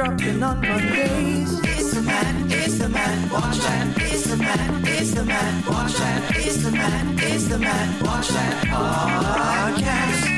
dropping on Mondays. It's the man, it's the man, watch that. It's the man, it's the man, watch that. It's the man, it's the man, watch that podcast.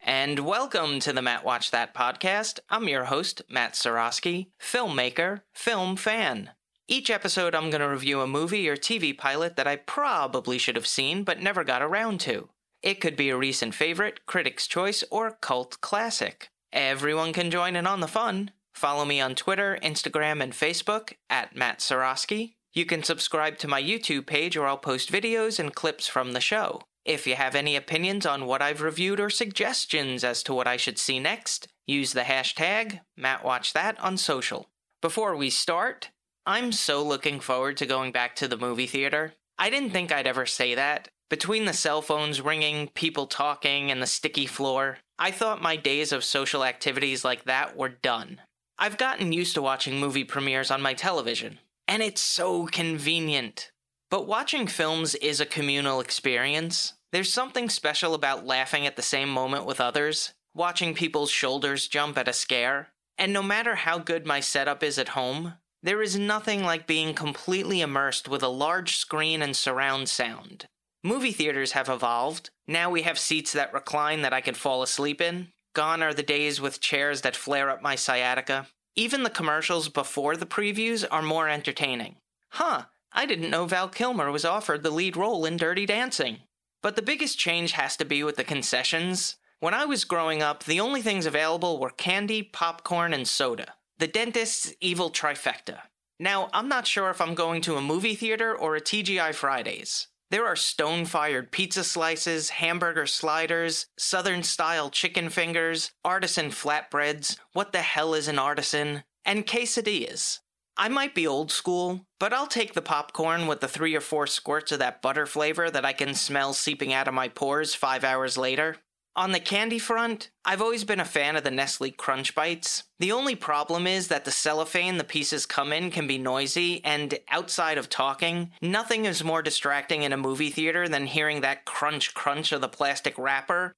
And welcome to the Matt Watch That podcast. I'm your host, Matt Sorosky, filmmaker, film fan. Each episode, I'm going to review a movie or TV pilot that I probably should have seen but never got around to. It could be a recent favorite, critic's choice, or cult classic. Everyone can join in on the fun. Follow me on Twitter, Instagram, and Facebook at Matt Sorosky. You can subscribe to my YouTube page where I'll post videos and clips from the show. If you have any opinions on what I've reviewed or suggestions as to what I should see next, use the hashtag MattWatchThat on social. Before we start, I'm so looking forward to going back to the movie theater. I didn't think I'd ever say that. Between the cell phones ringing, people talking, and the sticky floor, I thought my days of social activities like that were done. I've gotten used to watching movie premieres on my television, and it's so convenient. But watching films is a communal experience. There's something special about laughing at the same moment with others, watching people's shoulders jump at a scare, and no matter how good my setup is at home, there is nothing like being completely immersed with a large screen and surround sound. Movie theaters have evolved. Now we have seats that recline that I can fall asleep in. Gone are the days with chairs that flare up my sciatica. Even the commercials before the previews are more entertaining. Huh, I didn't know Val Kilmer was offered the lead role in Dirty Dancing. But the biggest change has to be with the concessions. When I was growing up, the only things available were candy, popcorn, and soda. The dentist's evil trifecta. Now, I'm not sure if I'm going to a movie theater or a TGI Fridays. There are stone fired pizza slices, hamburger sliders, southern style chicken fingers, artisan flatbreads, what the hell is an artisan, and quesadillas. I might be old school, but I'll take the popcorn with the three or four squirts of that butter flavor that I can smell seeping out of my pores five hours later. On the candy front, I've always been a fan of the Nestle Crunch Bites. The only problem is that the cellophane the pieces come in can be noisy, and outside of talking, nothing is more distracting in a movie theater than hearing that crunch crunch of the plastic wrapper.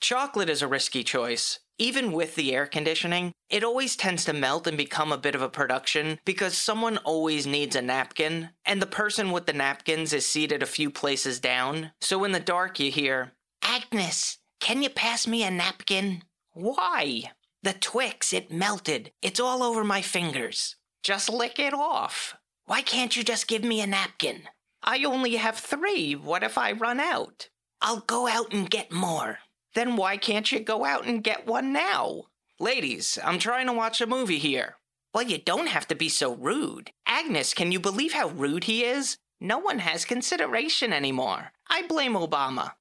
Chocolate is a risky choice. Even with the air conditioning, it always tends to melt and become a bit of a production because someone always needs a napkin, and the person with the napkins is seated a few places down. So in the dark, you hear, Agnes, can you pass me a napkin? Why? The Twix, it melted. It's all over my fingers. Just lick it off. Why can't you just give me a napkin? I only have three. What if I run out? I'll go out and get more. Then why can't you go out and get one now? Ladies, I'm trying to watch a movie here. Well, you don't have to be so rude. Agnes, can you believe how rude he is? No one has consideration anymore. I blame Obama.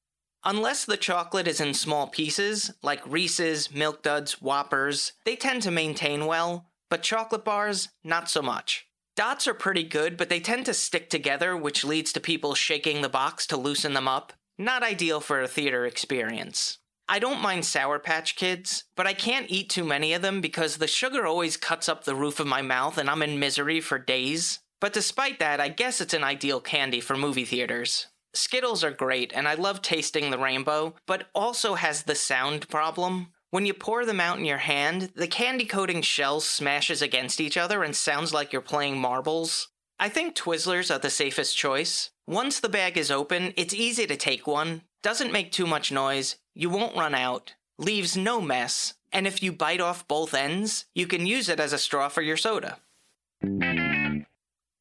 Unless the chocolate is in small pieces, like Reese's, Milk Duds, Whoppers, they tend to maintain well, but chocolate bars, not so much. Dots are pretty good, but they tend to stick together, which leads to people shaking the box to loosen them up. Not ideal for a theater experience. I don't mind Sour Patch Kids, but I can't eat too many of them because the sugar always cuts up the roof of my mouth and I'm in misery for days. But despite that, I guess it's an ideal candy for movie theaters. Skittles are great, and I love tasting the rainbow, but also has the sound problem. When you pour them out in your hand, the candy coating shell smashes against each other and sounds like you're playing marbles. I think Twizzlers are the safest choice. Once the bag is open, it's easy to take one, doesn't make too much noise, you won't run out, leaves no mess, and if you bite off both ends, you can use it as a straw for your soda.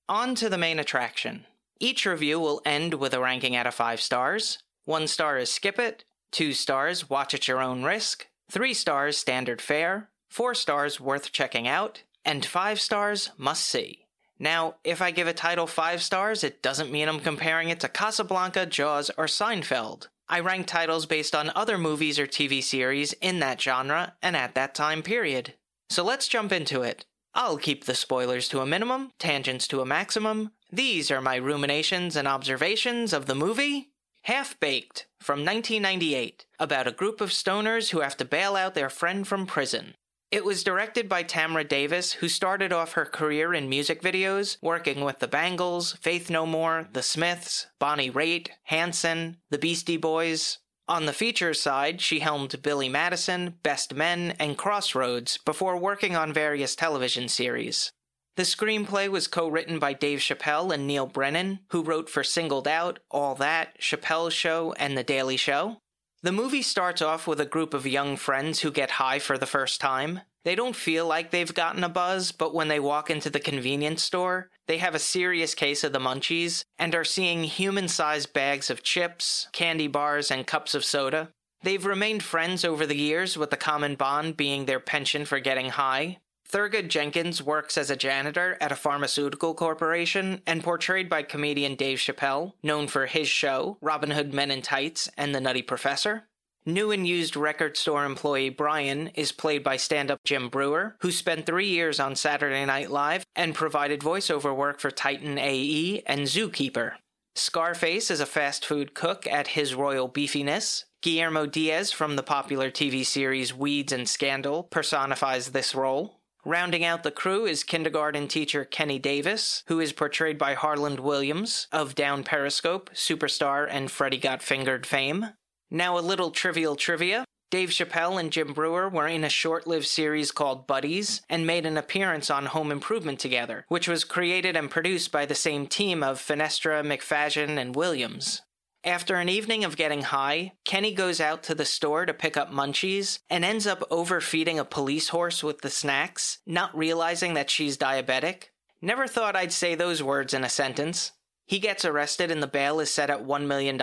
On to the main attraction. Each review will end with a ranking out of 5 stars. 1 star is skip it, 2 stars watch at your own risk, 3 stars standard fare, 4 stars worth checking out, and 5 stars must see. Now, if I give a title 5 stars, it doesn't mean I'm comparing it to Casablanca, Jaws, or Seinfeld. I rank titles based on other movies or TV series in that genre and at that time period. So let's jump into it. I'll keep the spoilers to a minimum, tangents to a maximum. These are my ruminations and observations of the movie Half Baked from 1998, about a group of stoners who have to bail out their friend from prison. It was directed by Tamra Davis, who started off her career in music videos, working with the Bangles, Faith No More, The Smiths, Bonnie Raitt, Hanson, The Beastie Boys. On the features side, she helmed Billy Madison, Best Men, and Crossroads before working on various television series. The screenplay was co written by Dave Chappelle and Neal Brennan, who wrote for Singled Out, All That, Chappelle's Show, and The Daily Show. The movie starts off with a group of young friends who get high for the first time. They don't feel like they've gotten a buzz, but when they walk into the convenience store, they have a serious case of the munchies and are seeing human sized bags of chips, candy bars, and cups of soda. They've remained friends over the years, with the common bond being their penchant for getting high. Thurgood Jenkins works as a janitor at a pharmaceutical corporation and portrayed by comedian Dave Chappelle, known for his show, Robin Hood Men in Tights and The Nutty Professor. New and used record store employee Brian is played by stand up Jim Breuer, who spent three years on Saturday Night Live and provided voiceover work for Titan AE and Zookeeper. Scarface is a fast food cook at His Royal Beefiness. Guillermo Diaz from the popular TV series Weeds and Scandal personifies this role. Rounding out the crew is kindergarten teacher Kenny Davis, who is portrayed by Harland Williams of Down Periscope, Superstar, and Freddy Got Fingered fame. Now, a little trivial trivia. Dave Chappelle and Jim Breuer were in a short lived series called Buddies and made an appearance on Home Improvement together, which was created and produced by the same team of Finestra, McFadden, and Williams. After an evening of getting high, Kenny goes out to the store to pick up munchies and ends up overfeeding a police horse with the snacks, not realizing that she's diabetic. Never thought I'd say those words in a sentence. He gets arrested and the bail is set at $1 million.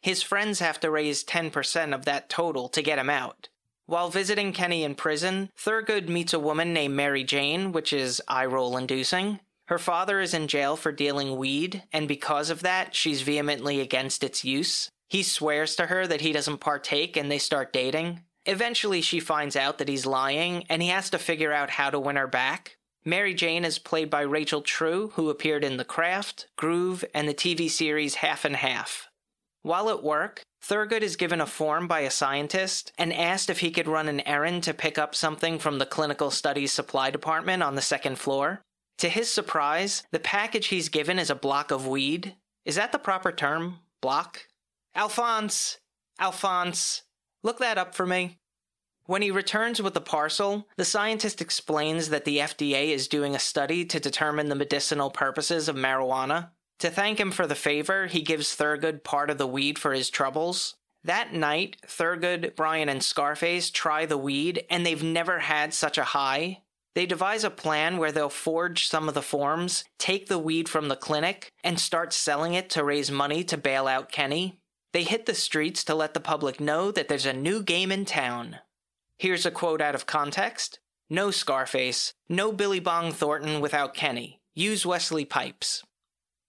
His friends have to raise 10% of that total to get him out. While visiting Kenny in prison, Thurgood meets a woman named Mary Jane, which is eye roll inducing. Her father is in jail for dealing weed, and because of that, she's vehemently against its use. He swears to her that he doesn't partake, and they start dating. Eventually, she finds out that he's lying, and he has to figure out how to win her back. Mary Jane is played by Rachel True, who appeared in The Craft, Groove, and the TV series Half and Half. While at work, Thurgood is given a form by a scientist and asked if he could run an errand to pick up something from the clinical studies supply department on the second floor. To his surprise, the package he's given is a block of weed. Is that the proper term? Block? Alphonse! Alphonse! Look that up for me. When he returns with the parcel, the scientist explains that the FDA is doing a study to determine the medicinal purposes of marijuana. To thank him for the favor, he gives Thurgood part of the weed for his troubles. That night, Thurgood, Brian, and Scarface try the weed, and they've never had such a high. They devise a plan where they'll forge some of the forms, take the weed from the clinic, and start selling it to raise money to bail out Kenny. They hit the streets to let the public know that there's a new game in town. Here's a quote out of context No Scarface, no Billy Bong Thornton without Kenny. Use Wesley Pipes.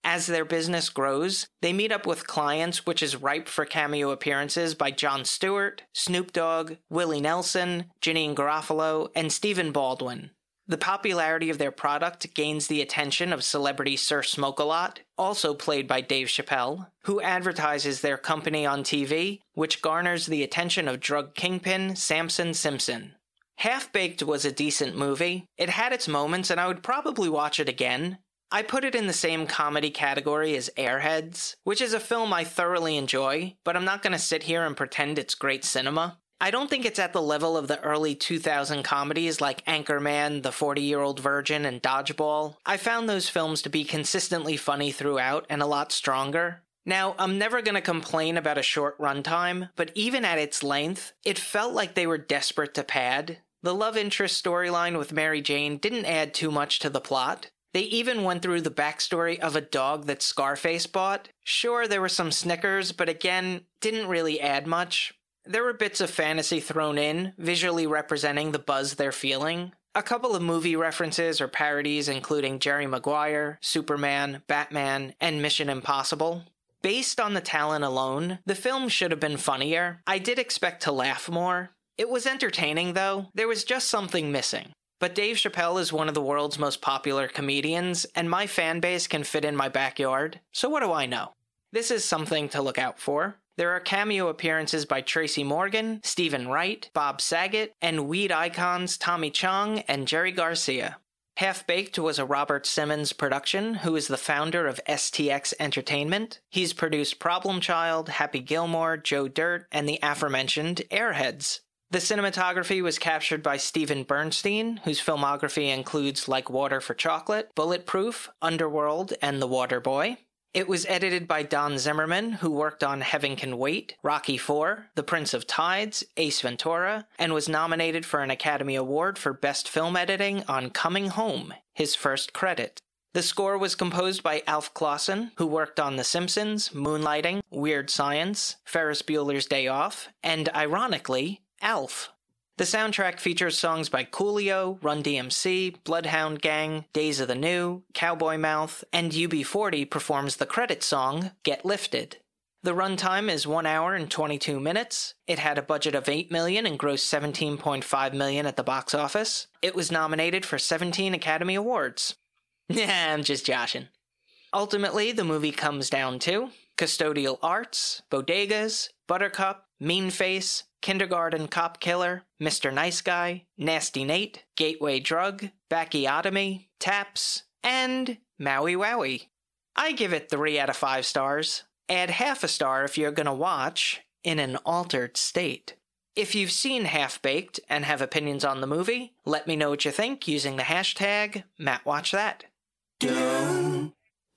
As their business grows, they meet up with clients, which is ripe for cameo appearances by Jon Stewart, Snoop Dogg, Willie Nelson, Janeane Garofalo, and Stephen Baldwin. The popularity of their product gains the attention of celebrity Sir Smoke-A-Lot, also played by Dave Chappelle, who advertises their company on TV, which garners the attention of drug kingpin Samson Simpson. Half Baked was a decent movie. It had its moments, and I would probably watch it again. I put it in the same comedy category as Airheads, which is a film I thoroughly enjoy, but I'm not going to sit here and pretend it's great cinema. I don't think it's at the level of the early 2000 comedies like Anchorman, The 40 Year Old Virgin, and Dodgeball. I found those films to be consistently funny throughout and a lot stronger. Now, I'm never going to complain about a short runtime, but even at its length, it felt like they were desperate to pad. The love interest storyline with Mary Jane didn't add too much to the plot. They even went through the backstory of a dog that Scarface bought. Sure, there were some snickers, but again, didn't really add much. There were bits of fantasy thrown in, visually representing the buzz they're feeling. A couple of movie references or parodies, including Jerry Maguire, Superman, Batman, and Mission Impossible. Based on the talent alone, the film should have been funnier. I did expect to laugh more. It was entertaining, though. There was just something missing. But Dave Chappelle is one of the world's most popular comedians, and my fan base can fit in my backyard, so what do I know? This is something to look out for. There are cameo appearances by Tracy Morgan, Steven Wright, Bob Saget, and weed icons Tommy Chong and Jerry Garcia. Half Baked was a Robert Simonds production, who is the founder of STX Entertainment. He's produced Problem Child, Happy Gilmore, Joe Dirt, and the aforementioned Airheads. The cinematography was captured by Steven Bernstein, whose filmography includes Like Water for Chocolate, Bulletproof, Underworld, and The Water Boy. It was edited by Don Zimmerman, who worked on Heaven Can Wait, Rocky IV, The Prince of Tides, Ace Ventura, and was nominated for an Academy Award for Best Film Editing on Coming Home, his first credit. The score was composed by Alf Clausen, who worked on The Simpsons, Moonlighting, Weird Science, Ferris Bueller's Day Off, and ironically, Alf. The soundtrack features songs by Coolio, Run DMC, Bloodhound Gang, Days of the New, Cowboy Mouth, and UB40 performs the credit song, Get Lifted. The runtime is 1 hour and 22 minutes. It had a budget of 8 million and grossed 17.5 million at the box office. It was nominated for 17 Academy Awards. Yeah, I'm just joshing. Ultimately, the movie comes down to custodial arts, bodegas, buttercup, mean face, kindergarten cop killer, Mr. Nice Guy, Nasty Nate, Gateway Drug, Bacchiotomy, Taps, and Maui Wowie. I give it 3 out of 5 stars. Add half a star if you're gonna watch in an altered state. If you've seen Half Baked and have opinions on the movie, let me know what you think using the hashtag MattWatchThat.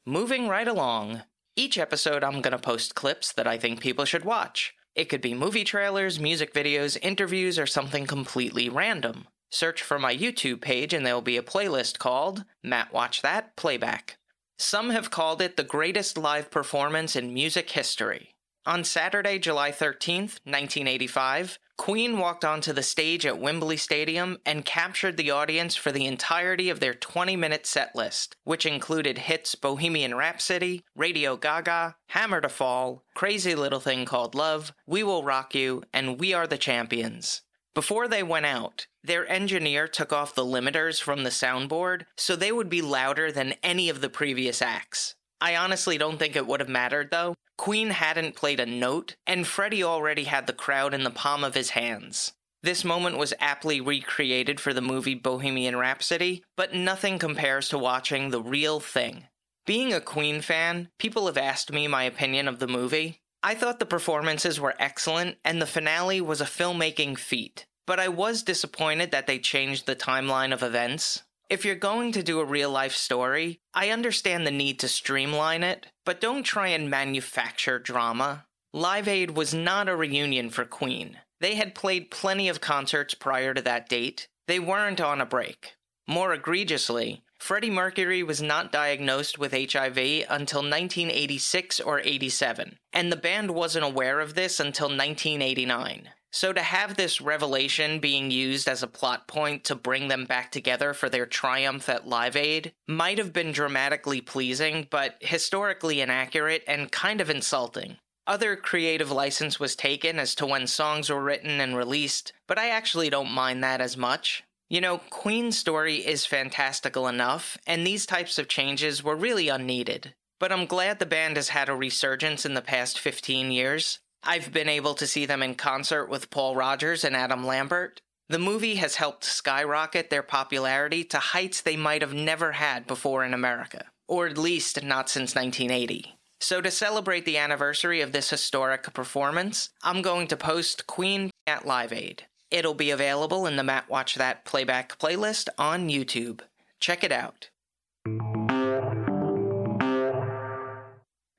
Moving right along. Each episode, I'm going to post clips that I think people should watch. It could be movie trailers, music videos, interviews, or something completely random. Search for my YouTube page and there will be a playlist called Matt Watch That Playback. Some have called it the greatest live performance in music history. On Saturday, July 13th, 1985, Queen walked onto the stage at Wembley Stadium and captured the audience for the entirety of their 20 minute set list, which included hits Bohemian Rhapsody, Radio Gaga, Hammer to Fall, Crazy Little Thing Called Love, We Will Rock You, and We Are the Champions. Before they went out, their engineer took off the limiters from the soundboard so they would be louder than any of the previous acts. I honestly don't think it would have mattered though. Queen hadn't played a note, and Freddie already had the crowd in the palm of his hands. This moment was aptly recreated for the movie Bohemian Rhapsody, but nothing compares to watching the real thing. Being a Queen fan, people have asked me my opinion of the movie. I thought the performances were excellent, and the finale was a filmmaking feat. But I was disappointed that they changed the timeline of events. If you're going to do a real life story, I understand the need to streamline it, but don't try and manufacture drama. Live Aid was not a reunion for Queen. They had played plenty of concerts prior to that date. They weren't on a break. More egregiously, Freddie Mercury was not diagnosed with HIV until 1986 or 87, and the band wasn't aware of this until 1989. So to have this revelation being used as a plot point to bring them back together for their triumph at Live Aid might have been dramatically pleasing, but historically inaccurate and kind of insulting. Other creative license was taken as to when songs were written and released, but I actually don't mind that as much. You know, Queen's story is fantastical enough, and these types of changes were really unneeded. But I'm glad the band has had a resurgence in the past 15 years. I've been able to see them in concert with Paul Rodgers and Adam Lambert. The movie has helped skyrocket their popularity to heights they might have never had before in America, or at least not since 1980. So, to celebrate the anniversary of this historic performance, I'm going to post Queen at Live Aid. It'll be available in the Matt Watch That playback playlist on YouTube. Check it out.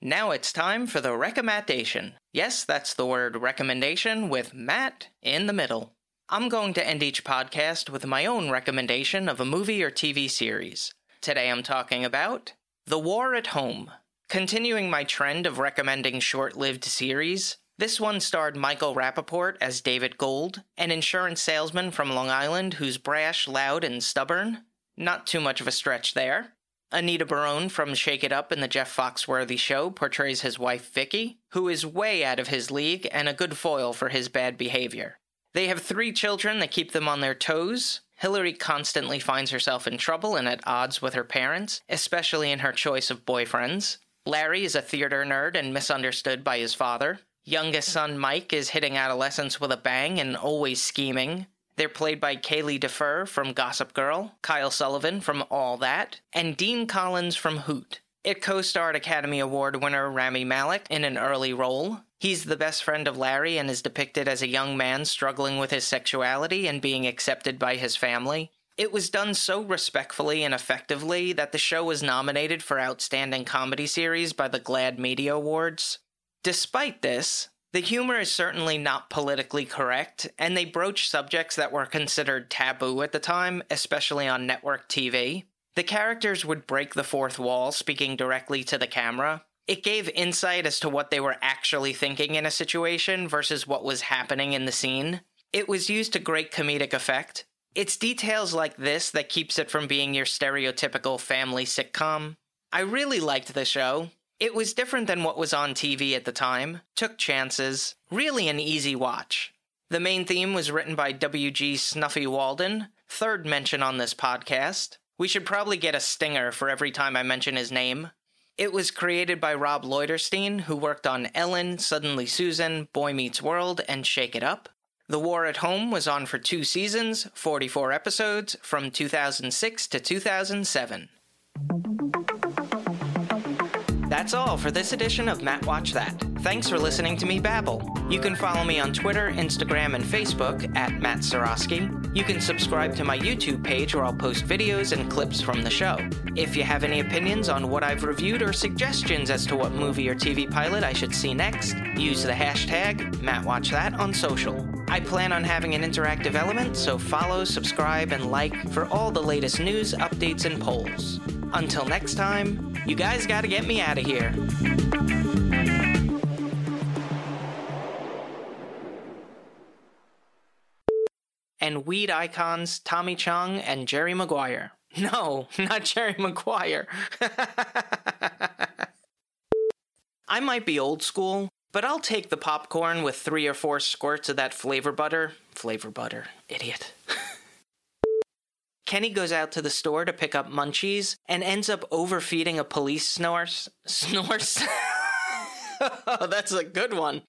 Now it's time for the recommendation. Yes, that's the word recommendation with Matt in the middle. I'm going to end each podcast with my own recommendation of a movie or TV series. Today I'm talking about The War at Home. Continuing my trend of recommending short lived series, this one starred Michael Rapaport as David Gold, an insurance salesman from Long Island who's brash, loud, and stubborn. Not too much of a stretch there. Anita Barone from Shake It Up in the Jeff Foxworthy Show portrays his wife Vicky, who is way out of his league and a good foil for his bad behavior. They have three children that keep them on their toes. Hillary constantly finds herself in trouble and at odds with her parents, especially in her choice of boyfriends. Larry is a theater nerd and misunderstood by his father. Youngest son Mike is hitting adolescence with a bang and always scheming. They're played by Kaylee Defer from Gossip Girl, Kyle Sullivan from All That, and Dean Collins from Hoot. It co starred Academy Award winner Rami Malek in an early role. He's the best friend of Larry and is depicted as a young man struggling with his sexuality and being accepted by his family. It was done so respectfully and effectively that the show was nominated for Outstanding Comedy Series by the GLAAD Media Awards. Despite this, the humor is certainly not politically correct, and they broach subjects that were considered taboo at the time, especially on network TV. The characters would break the fourth wall, speaking directly to the camera. It gave insight as to what they were actually thinking in a situation versus what was happening in the scene. It was used to great comedic effect. It's details like this that keeps it from being your stereotypical family sitcom. I really liked the show. It was different than what was on TV at the time, took chances, really an easy watch. The main theme was written by W.G. Snuffy Walden, third mention on this podcast. We should probably get a stinger for every time I mention his name. It was created by Rob Lotterstein, who worked on Ellen, Suddenly Susan, Boy Meets World, and Shake It Up. The War at Home was on for two seasons, 44 episodes, from 2006 to 2007. That's all for this edition of Matt Watch That. Thanks for listening to me babble. You can follow me on Twitter, Instagram, and Facebook at Matt Sarosky. You can subscribe to my YouTube page where I'll post videos and clips from the show. If you have any opinions on what I've reviewed or suggestions as to what movie or TV pilot I should see next, use the hashtag MattWatchThat on social. I plan on having an interactive element, so follow, subscribe, and like for all the latest news, updates, and polls. Until next time, you guys gotta get me out of here. And weed icons Tommy Chung and Jerry Maguire. No, not Jerry Maguire. I might be old school, but I'll take the popcorn with three or four squirts of that flavor butter. Flavor butter, idiot. Kenny goes out to the store to pick up munchies and ends up overfeeding a police snores. Snores? oh, that's a good one.